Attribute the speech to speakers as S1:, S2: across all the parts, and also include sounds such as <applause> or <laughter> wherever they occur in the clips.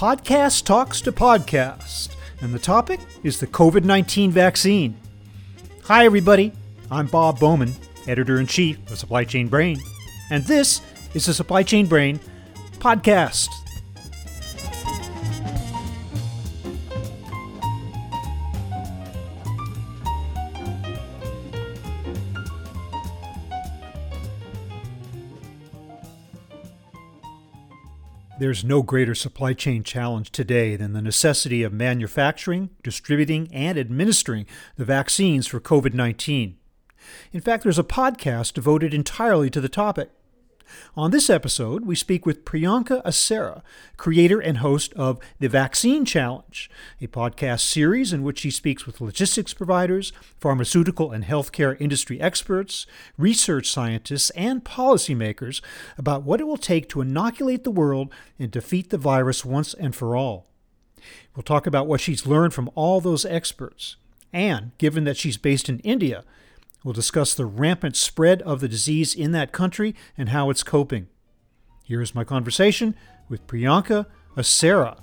S1: Podcast Talks to Podcast, and the topic is the COVID 19 vaccine. Hi, everybody. I'm Bob Bowman, editor in chief of Supply Chain Brain, and this is the Supply Chain Brain podcast. There's no greater supply chain challenge today than the necessity of manufacturing, distributing, and administering the vaccines for COVID 19. In fact, there's a podcast devoted entirely to the topic. On this episode, we speak with Priyanka Asera, creator and host of The Vaccine Challenge, a podcast series in which she speaks with logistics providers, pharmaceutical and healthcare industry experts, research scientists, and policymakers about what it will take to inoculate the world and defeat the virus once and for all. We'll talk about what she's learned from all those experts. And given that she's based in India, We'll discuss the rampant spread of the disease in that country and how it's coping. Here is my conversation with Priyanka Asera.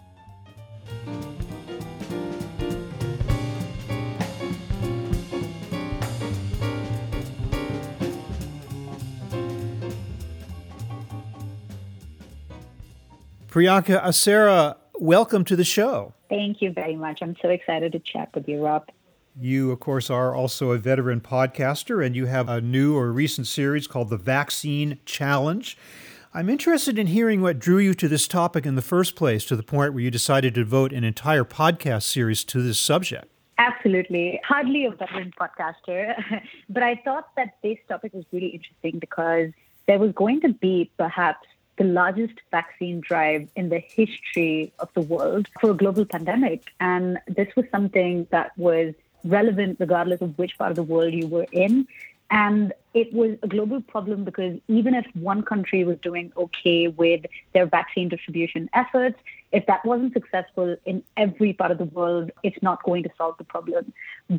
S1: Priyanka Asera, welcome to the show.
S2: Thank you very much. I'm so excited to chat with you, Rob.
S1: You, of course, are also a veteran podcaster, and you have a new or recent series called The Vaccine Challenge. I'm interested in hearing what drew you to this topic in the first place, to the point where you decided to devote an entire podcast series to this subject.
S2: Absolutely. Hardly a veteran podcaster, <laughs> but I thought that this topic was really interesting because there was going to be perhaps the largest vaccine drive in the history of the world for a global pandemic. And this was something that was relevant regardless of which part of the world you were in. And it was a global problem because even if one country was doing okay with their vaccine distribution efforts, if that wasn't successful in every part of the world, it's not going to solve the problem.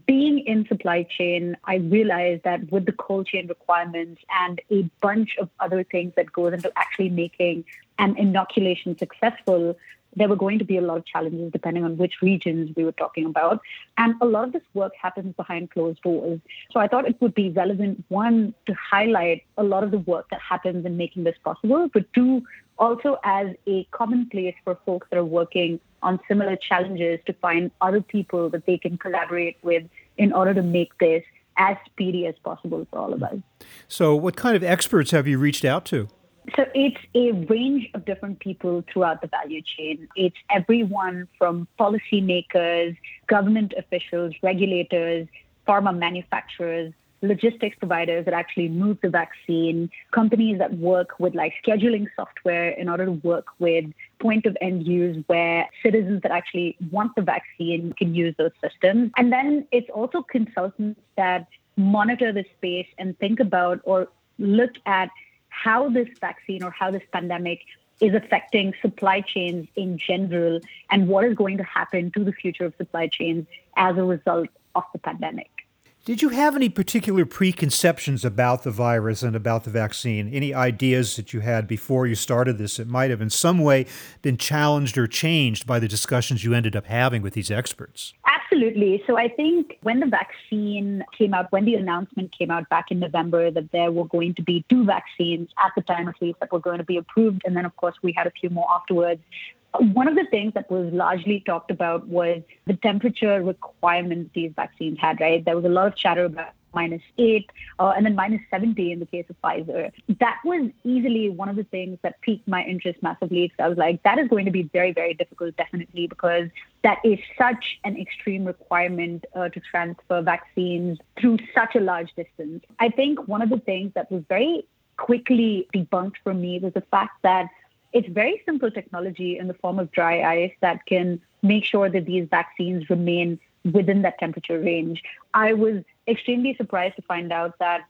S2: Being in supply chain, I realized that with the cold chain requirements and a bunch of other things that goes into actually making an inoculation successful, there were going to be a lot of challenges depending on which regions we were talking about. And a lot of this work happens behind closed doors. So I thought it would be relevant, one, to highlight a lot of the work that happens in making this possible, but two, also as a commonplace for folks that are working on similar challenges to find other people that they can collaborate with in order to make this as speedy as possible for all of us.
S1: So, what kind of experts have you reached out to?
S2: So it's a range of different people throughout the value chain. It's everyone from policymakers, government officials, regulators, pharma manufacturers, logistics providers that actually move the vaccine, companies that work with like scheduling software in order to work with point of end use where citizens that actually want the vaccine can use those systems. And then it's also consultants that monitor the space and think about or look at how this vaccine or how this pandemic is affecting supply chains in general and what is going to happen to the future of supply chains as a result of the pandemic.
S1: Did you have any particular preconceptions about the virus and about the vaccine? Any ideas that you had before you started this that might have in some way been challenged or changed by the discussions you ended up having with these experts?
S2: Absolutely. So I think when the vaccine came out, when the announcement came out back in November that there were going to be two vaccines at the time at least that were going to be approved, and then of course we had a few more afterwards. One of the things that was largely talked about was the temperature requirements these vaccines had, right? There was a lot of chatter about minus eight, uh, and then minus 70 in the case of Pfizer. That was easily one of the things that piqued my interest massively. Because I was like, that is going to be very, very difficult, definitely, because that is such an extreme requirement uh, to transfer vaccines through such a large distance. I think one of the things that was very quickly debunked for me was the fact that it's very simple technology in the form of dry ice that can make sure that these vaccines remain within that temperature range. I was extremely surprised to find out that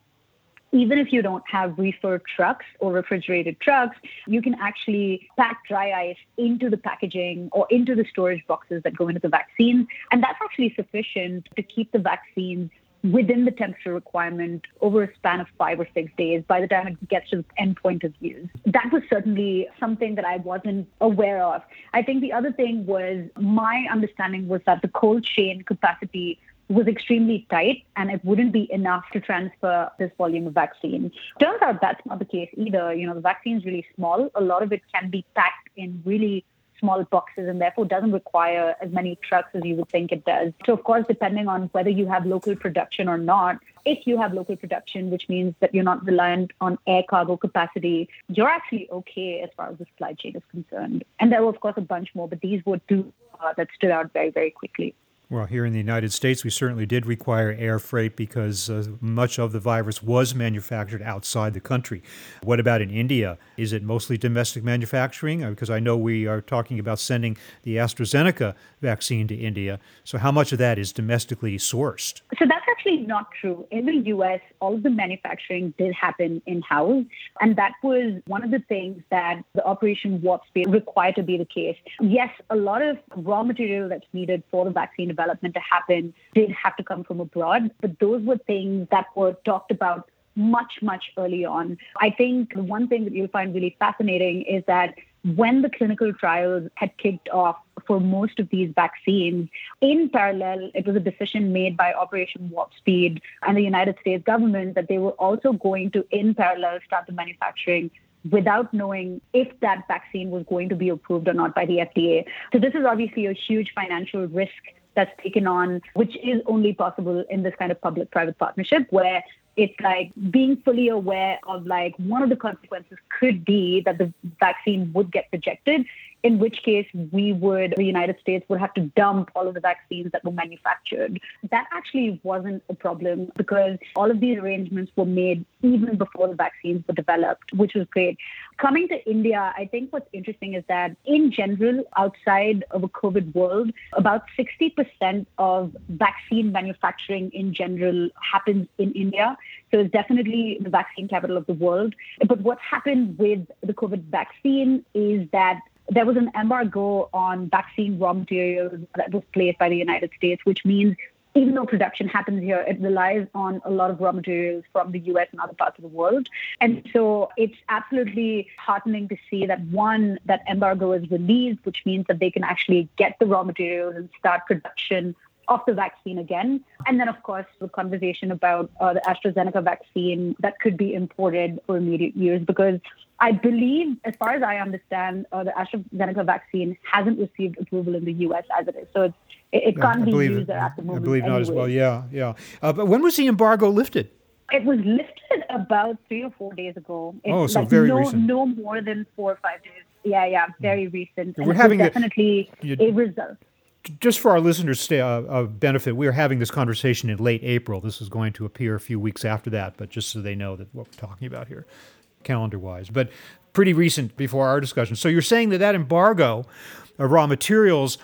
S2: even if you don't have reefer trucks or refrigerated trucks, you can actually pack dry ice into the packaging or into the storage boxes that go into the vaccines. And that's actually sufficient to keep the vaccines within the temperature requirement over a span of five or six days by the time it gets to the endpoint of use. That was certainly something that I wasn't aware of. I think the other thing was my understanding was that the cold chain capacity was extremely tight and it wouldn't be enough to transfer this volume of vaccine. Turns out that's not the case either. You know, the vaccine is really small. A lot of it can be packed in really small boxes and therefore doesn't require as many trucks as you would think it does. So, of course, depending on whether you have local production or not, if you have local production, which means that you're not reliant on air cargo capacity, you're actually okay as far as the supply chain is concerned. And there were, of course, a bunch more, but these were two uh, that stood out very, very quickly.
S1: Well, here in the United States, we certainly did require air freight because uh, much of the virus was manufactured outside the country. What about in India? Is it mostly domestic manufacturing? Uh, because I know we are talking about sending the AstraZeneca vaccine to India. So, how much of that is domestically sourced?
S2: So, that's actually not true. In the US, all of the manufacturing did happen in house. And that was one of the things that the Operation Warp Speed required to be the case. Yes, a lot of raw material that's needed for the vaccine development to happen did have to come from abroad, but those were things that were talked about much, much early on. I think the one thing that you'll find really fascinating is that when the clinical trials had kicked off for most of these vaccines, in parallel, it was a decision made by Operation Warp Speed and the United States government that they were also going to, in parallel, start the manufacturing without knowing if that vaccine was going to be approved or not by the FDA. So, this is obviously a huge financial risk that's taken on, which is only possible in this kind of public private partnership where it's like being fully aware of like one of the consequences could be that the vaccine would get rejected in which case we would, the United States would have to dump all of the vaccines that were manufactured. That actually wasn't a problem because all of these arrangements were made even before the vaccines were developed, which was great. Coming to India, I think what's interesting is that in general, outside of a COVID world, about 60% of vaccine manufacturing in general happens in India. So it's definitely the vaccine capital of the world. But what happened with the COVID vaccine is that there was an embargo on vaccine raw materials that was placed by the United States, which means even though production happens here, it relies on a lot of raw materials from the US and other parts of the world. And so it's absolutely heartening to see that one, that embargo is released, which means that they can actually get the raw materials and start production of the vaccine again. And then, of course, the conversation about uh, the AstraZeneca vaccine that could be imported for immediate use because I believe, as far as I understand, uh, the AstraZeneca vaccine hasn't received approval in the U.S. as it is. So it's, it, it can't be used at the moment.
S1: I believe
S2: anyway.
S1: not as well. Yeah, yeah. Uh, but when was the embargo lifted?
S2: It was lifted about three or four days ago. It's
S1: oh, so
S2: like
S1: very
S2: no,
S1: recent.
S2: No more than four or five days. Yeah, yeah, very recent.
S1: We're having
S2: definitely
S1: the,
S2: a result
S1: just for our listeners' uh, benefit, we are having this conversation in late April. This is going to appear a few weeks after that, but just so they know that what we're talking about here, calendar-wise. But pretty recent before our discussion. So you're saying that that embargo of raw materials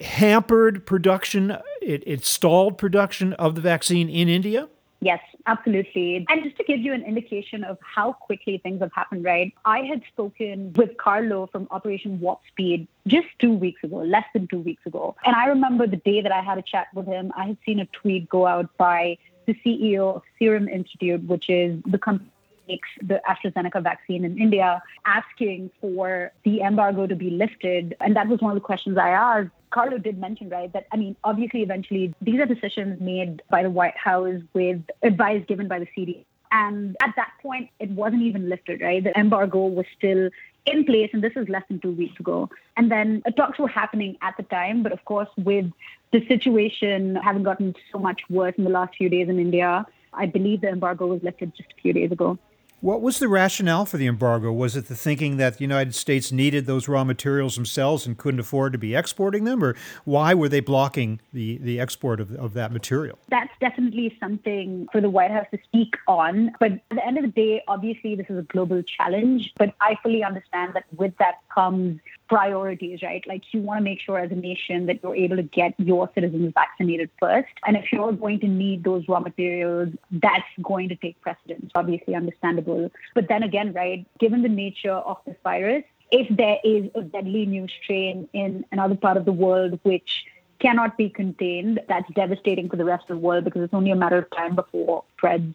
S1: hampered production, it, it stalled production of the vaccine in India?
S2: Yes, absolutely. And just to give you an indication of how quickly things have happened, right? I had spoken with Carlo from Operation Warp Speed just two weeks ago, less than two weeks ago. And I remember the day that I had a chat with him, I had seen a tweet go out by the CEO of Serum Institute, which is the company makes the AstraZeneca vaccine in India, asking for the embargo to be lifted. And that was one of the questions I asked. Carlo did mention, right, that I mean, obviously, eventually, these are decisions made by the White House with advice given by the CDC. And at that point, it wasn't even lifted, right? The embargo was still in place, and this is less than two weeks ago. And then uh, talks were happening at the time, but of course, with the situation having gotten so much worse in the last few days in India, I believe the embargo was lifted just a few days ago.
S1: What was the rationale for the embargo? Was it the thinking that the United States needed those raw materials themselves and couldn't afford to be exporting them? Or why were they blocking the, the export of, of that material?
S2: That's definitely something for the White House to speak on. But at the end of the day, obviously, this is a global challenge. But I fully understand that with that comes priorities, right? Like you want to make sure as a nation that you're able to get your citizens vaccinated first. And if you're going to need those raw materials, that's going to take precedence, obviously understandable. But then again, right, given the nature of this virus, if there is a deadly new strain in another part of the world which cannot be contained, that's devastating for the rest of the world because it's only a matter of time before spreads.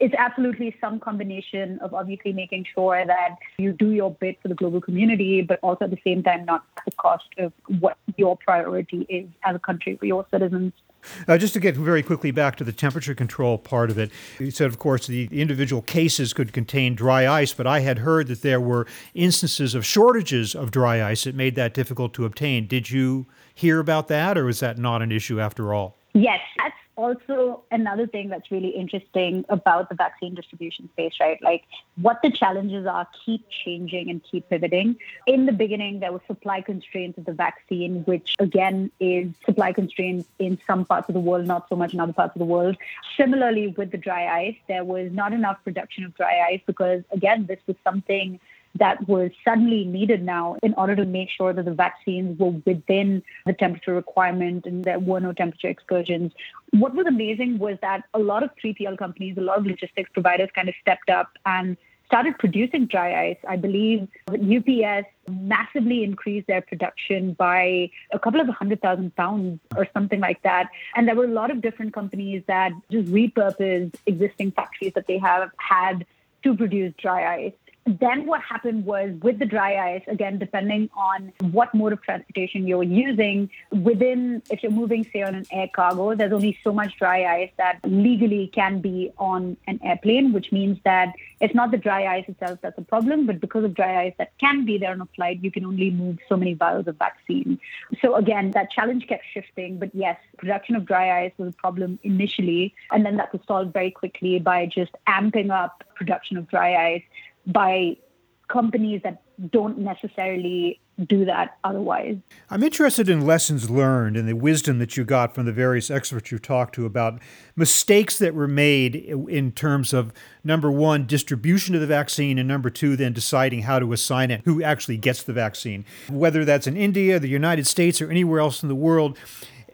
S2: It's absolutely some combination of obviously making sure that you do your bit for the global community, but also at the same time not at the cost of what your priority is as a country for your citizens.
S1: Uh, just to get very quickly back to the temperature control part of it, you said, of course, the individual cases could contain dry ice, but I had heard that there were instances of shortages of dry ice that made that difficult to obtain. Did you hear about that, or is that not an issue after all?
S2: Yes, that's also another thing that's really interesting about the vaccine distribution space, right? Like what the challenges are keep changing and keep pivoting. In the beginning, there were supply constraints of the vaccine, which again is supply constraints in some parts of the world, not so much in other parts of the world. Similarly, with the dry ice, there was not enough production of dry ice because, again, this was something that was suddenly needed now in order to make sure that the vaccines were within the temperature requirement and there were no temperature excursions. What was amazing was that a lot of 3PL companies, a lot of logistics providers kind of stepped up and started producing dry ice. I believe UPS massively increased their production by a couple of hundred thousand pounds or something like that. And there were a lot of different companies that just repurposed existing factories that they have had to produce dry ice. Then what happened was with the dry ice, again, depending on what mode of transportation you're using, within, if you're moving, say, on an air cargo, there's only so much dry ice that legally can be on an airplane, which means that it's not the dry ice itself that's a problem, but because of dry ice that can be there on a flight, you can only move so many vials of vaccine. So again, that challenge kept shifting. But yes, production of dry ice was a problem initially, and then that was solved very quickly by just amping up production of dry ice by companies that don't necessarily do that otherwise.
S1: I'm interested in lessons learned and the wisdom that you got from the various experts you talked to about mistakes that were made in terms of number one, distribution of the vaccine, and number two, then deciding how to assign it, who actually gets the vaccine. Whether that's in India, the United States, or anywhere else in the world.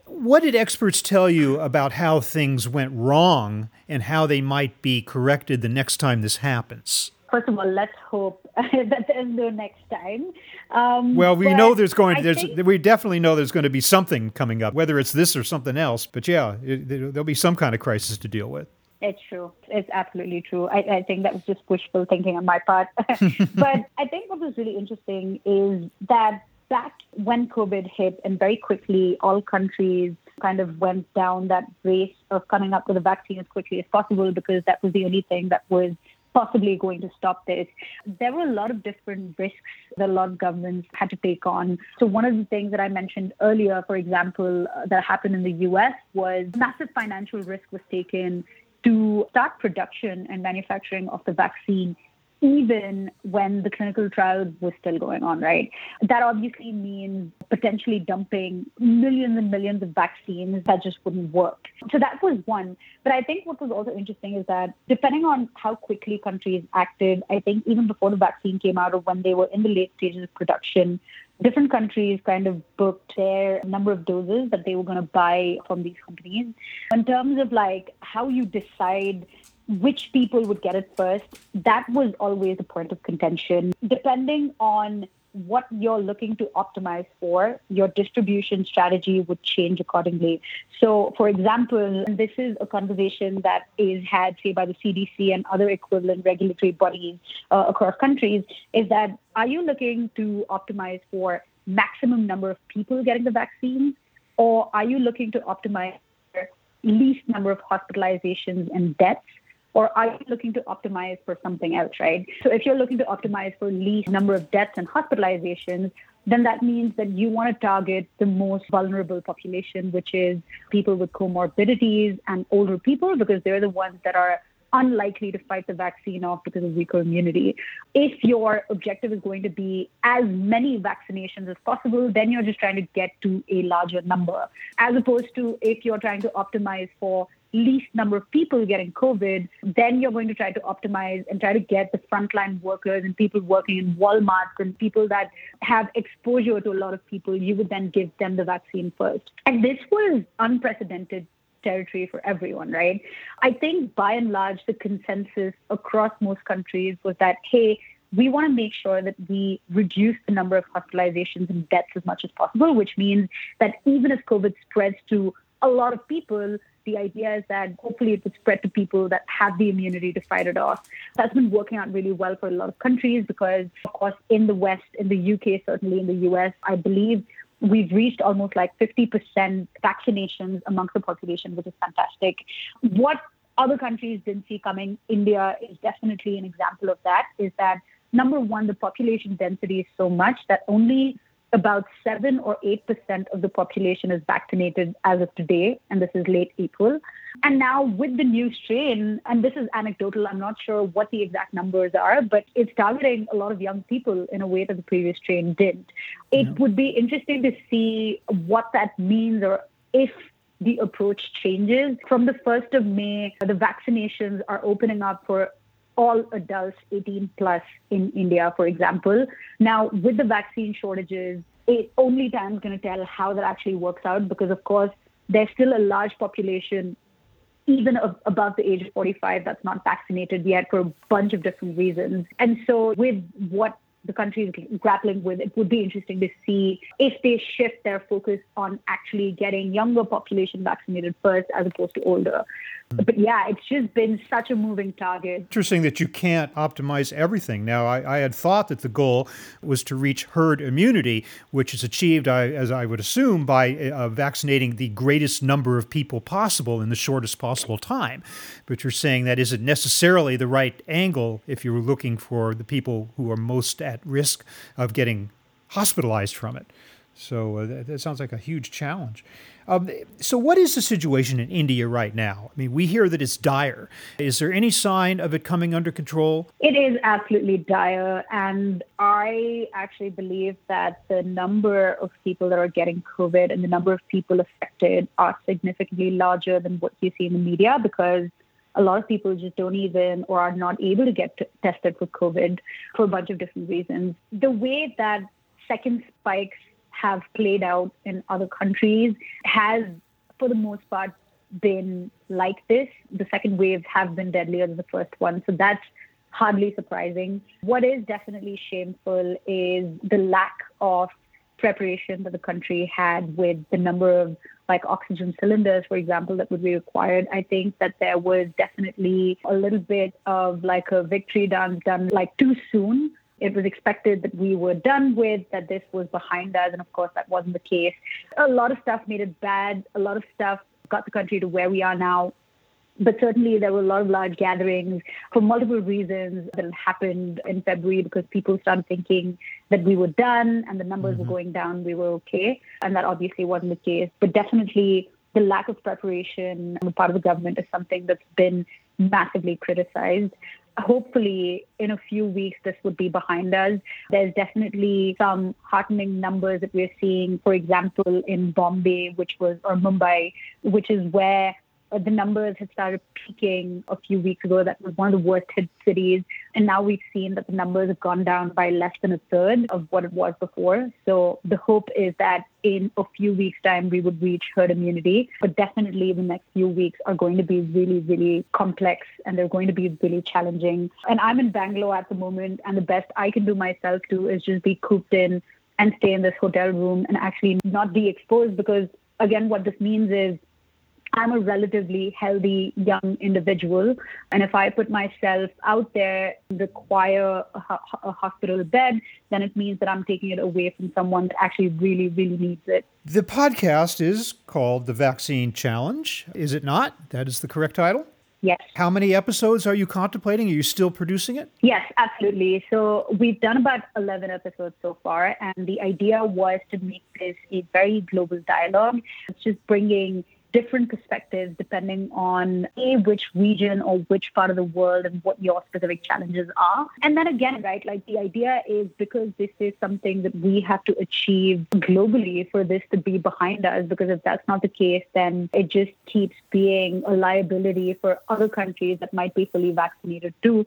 S1: What did experts tell you about how things went wrong and how they might be corrected the next time this happens?
S2: First of all, let's hope <laughs> that there's no next time.
S1: Um, well, we know there's going. To, there's we definitely know there's going to be something coming up, whether it's this or something else. But yeah, it, there'll be some kind of crisis to deal with.
S2: It's true. It's absolutely true. I, I think that was just wishful thinking on my part. <laughs> but I think what was really interesting is that back when COVID hit, and very quickly all countries kind of went down that race of coming up with a vaccine as quickly as possible because that was the only thing that was possibly going to stop this. There were a lot of different risks that a lot of governments had to take on. So, one of the things that I mentioned earlier, for example, uh, that happened in the US was massive financial risk was taken to start production and manufacturing of the vaccine even when the clinical trial was still going on, right? That obviously means potentially dumping millions and millions of vaccines that just wouldn't work. So that was one. But I think what was also interesting is that depending on how quickly countries acted, I think even before the vaccine came out or when they were in the late stages of production, different countries kind of booked their number of doses that they were going to buy from these companies. In terms of like how you decide which people would get it first, that was always a point of contention. Depending on what you're looking to optimize for, your distribution strategy would change accordingly. So, for example, this is a conversation that is had, say, by the CDC and other equivalent regulatory bodies uh, across countries, is that are you looking to optimize for maximum number of people getting the vaccine, or are you looking to optimize for least number of hospitalizations and deaths? Or are you looking to optimize for something else, right? So if you're looking to optimize for least number of deaths and hospitalizations, then that means that you want to target the most vulnerable population, which is people with comorbidities and older people, because they're the ones that are unlikely to fight the vaccine off because of weaker immunity. If your objective is going to be as many vaccinations as possible, then you're just trying to get to a larger number, as opposed to if you're trying to optimize for least number of people getting COVID, then you're going to try to optimize and try to get the frontline workers and people working in Walmart and people that have exposure to a lot of people, you would then give them the vaccine first. And this was unprecedented territory for everyone, right? I think by and large, the consensus across most countries was that, hey, we want to make sure that we reduce the number of hospitalizations and deaths as much as possible, which means that even if COVID spreads to a lot of people, the idea is that hopefully it would spread to people that have the immunity to fight it off. That's been working out really well for a lot of countries because, of course, in the West, in the UK, certainly in the US, I believe we've reached almost like 50% vaccinations amongst the population, which is fantastic. What other countries didn't see coming, India is definitely an example of that, is that number one, the population density is so much that only about 7 or 8% of the population is vaccinated as of today, and this is late April. And now, with the new strain, and this is anecdotal, I'm not sure what the exact numbers are, but it's targeting a lot of young people in a way that the previous strain didn't. It yeah. would be interesting to see what that means or if the approach changes. From the 1st of May, the vaccinations are opening up for all adults 18 plus in India, for example. Now, with the vaccine shortages, it only time is going to tell how that actually works out because, of course, there's still a large population, even of, above the age of 45, that's not vaccinated yet for a bunch of different reasons. And so, with what the country is grappling with, it would be interesting to see if they shift their focus on actually getting younger population vaccinated first as opposed to older. But yeah, it's just been such a moving target.
S1: Interesting that you can't optimize everything. Now, I, I had thought that the goal was to reach herd immunity, which is achieved, I, as I would assume, by uh, vaccinating the greatest number of people possible in the shortest possible time. But you're saying that isn't necessarily the right angle if you're looking for the people who are most at risk of getting hospitalized from it. So uh, that, that, sounds like a huge challenge. Um, so, what is the situation in India right now? I mean, we hear that it's dire. Is there any sign of it coming under control?
S2: It is absolutely dire. And I actually believe that the number of people that are getting COVID and the number of people affected are significantly larger than what you see in the media because a lot of people just don't even or are not able to get t- tested for COVID for a bunch of different reasons. The way that second spikes have played out in other countries has, for the most part, been like this. The second waves have been deadlier than the first one. So that's hardly surprising. What is definitely shameful is the lack of preparation that the country had with the number of like oxygen cylinders, for example, that would be required. I think that there was definitely a little bit of like a victory done done like too soon it was expected that we were done with, that this was behind us. And of course, that wasn't the case. A lot of stuff made it bad. A lot of stuff got the country to where we are now. But certainly, there were a lot of large gatherings for multiple reasons that happened in February because people started thinking that we were done and the numbers mm-hmm. were going down, we were okay. And that obviously wasn't the case. But definitely, the lack of preparation on the part of the government is something that's been massively criticized hopefully in a few weeks this would be behind us. There's definitely some heartening numbers that we're seeing, for example, in Bombay, which was or Mumbai, which is where Uh, the numbers had started peaking a few weeks ago. That was one of the worst hit cities. And now we've seen that the numbers have gone down by less than a third of what it was before. So the hope is that in a few weeks' time, we would reach herd immunity. But definitely the next few weeks are going to be really, really complex and they're going to be really challenging. And I'm in Bangalore at the moment, and the best I can do myself too is just be cooped in and stay in this hotel room and actually not be exposed because again what this means is I'm a relatively healthy young individual. And if I put myself out there, require a, a, hospital bed, then it means that I'm taking it away from someone that actually really, really needs it.
S1: The podcast is called The Vaccine Challenge, is it not? That is the correct title?
S2: Yes.
S1: How many episodes are you contemplating? Are you still producing it?
S2: Yes, absolutely. So we've done about 11 episodes so far, and the idea was to make this a very global dialogue. It's just bringing different perspectives depending on a which region or which part of the world and what your specific challenges are. And then again, right, like the idea is because this is something that we have to achieve globally for this to be behind us, because if that's not the case, then it just keeps being a liability for other countries that might be fully vaccinated too.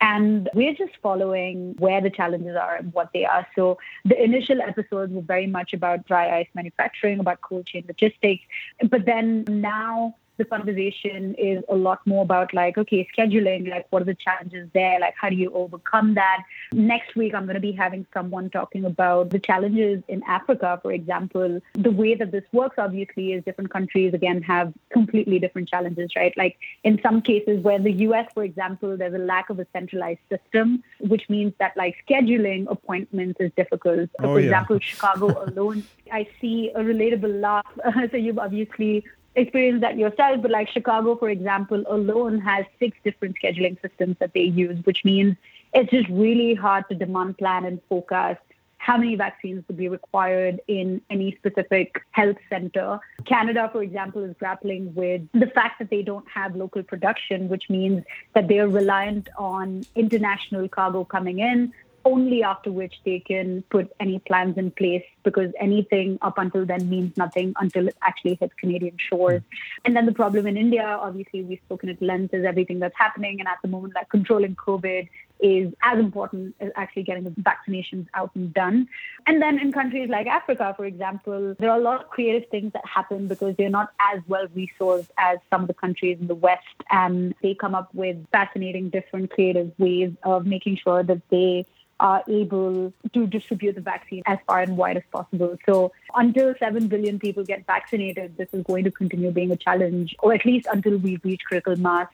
S2: And we're just following where the challenges are and what they are. So the initial episodes were very much about dry ice manufacturing, about cold chain logistics. But then now the conversation is a lot more about like, okay, scheduling, like what are the challenges there? Like how do you overcome that? Next week, I'm going to be having someone talking about the challenges in Africa, for example. The way that this works, obviously, is different countries, again, have completely different challenges, right? Like in some cases where the US, for example, there's a lack of a centralized system, which means that like scheduling appointments is difficult.
S1: Oh,
S2: for
S1: yeah.
S2: example, Chicago alone, I see a relatable laugh. <laughs> so you've obviously experienced that yourself, but like Chicago, for example, alone has six different scheduling systems that they use, which means it's just really hard to demand plan and forecast how many vaccines would be required in any specific health center. Canada, for example, is grappling with the fact that they don't have local production, which means that they are reliant on international cargo coming in only after which they can put any plans in place because anything up until then means nothing until it actually hits Canadian shores. Hmm. And then the problem in India, obviously, we've spoken at length, is everything that's happening. And at the moment, like controlling COVID is as important as actually getting the vaccinations out and done. And then in countries like Africa, for example, there are a lot of creative things that happen because they're not as well resourced as some of the countries in the West. And they come up with fascinating, different creative ways of making sure that they are able to distribute the vaccine as far and wide as possible. So until 7 billion people get vaccinated, this is going to continue being a challenge, or at least until we reach critical mass.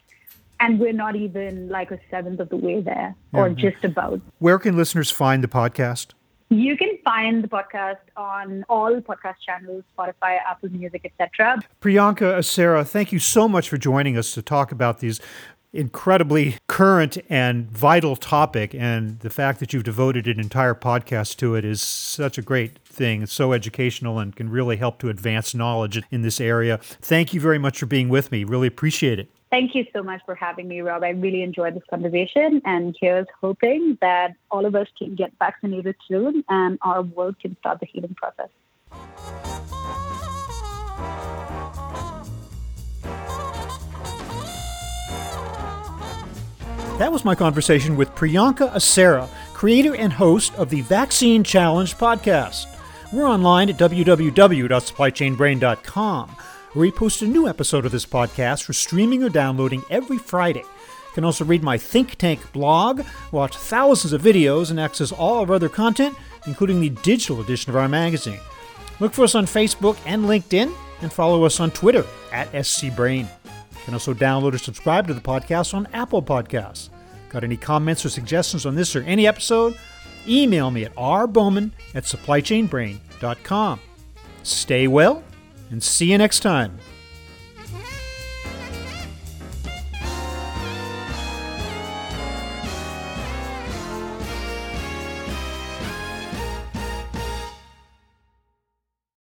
S2: And we're not even like a seventh of the way there, or
S1: Yeah.
S2: just about.
S1: Where can listeners find the podcast?
S2: You can find the podcast on all podcast channels, Spotify, Apple Music, etc.
S1: Priyanka Asera, thank you so much for joining us to talk about these incredibly current and vital topic and the fact that you've devoted an entire podcast to it is such a great thing it's so educational and can really help to advance knowledge in this area thank you very much for being with me really appreciate it
S2: Thank you so much for having me, Rob. I really enjoyed this conversation. And here's hoping that all of us can get vaccinated soon and our world can start the healing process.
S1: That was my conversation with Priyanka Asera, creator and host of the Vaccine Challenge podcast. We're online at www.supplychainbrain.com, where we post a new episode of this podcast for streaming or downloading every Friday. You can also read my Think Tank blog, watch thousands of videos, and access all of our other content, including the digital edition of our magazine. Look for us on Facebook and LinkedIn, and follow us on Twitter at SCBrain. Can also download or subscribe to the podcast on Apple Podcasts. Got any comments or suggestions on this or any episode? Email me at rbowman at supplychainbrain.com. Stay well and see you next time.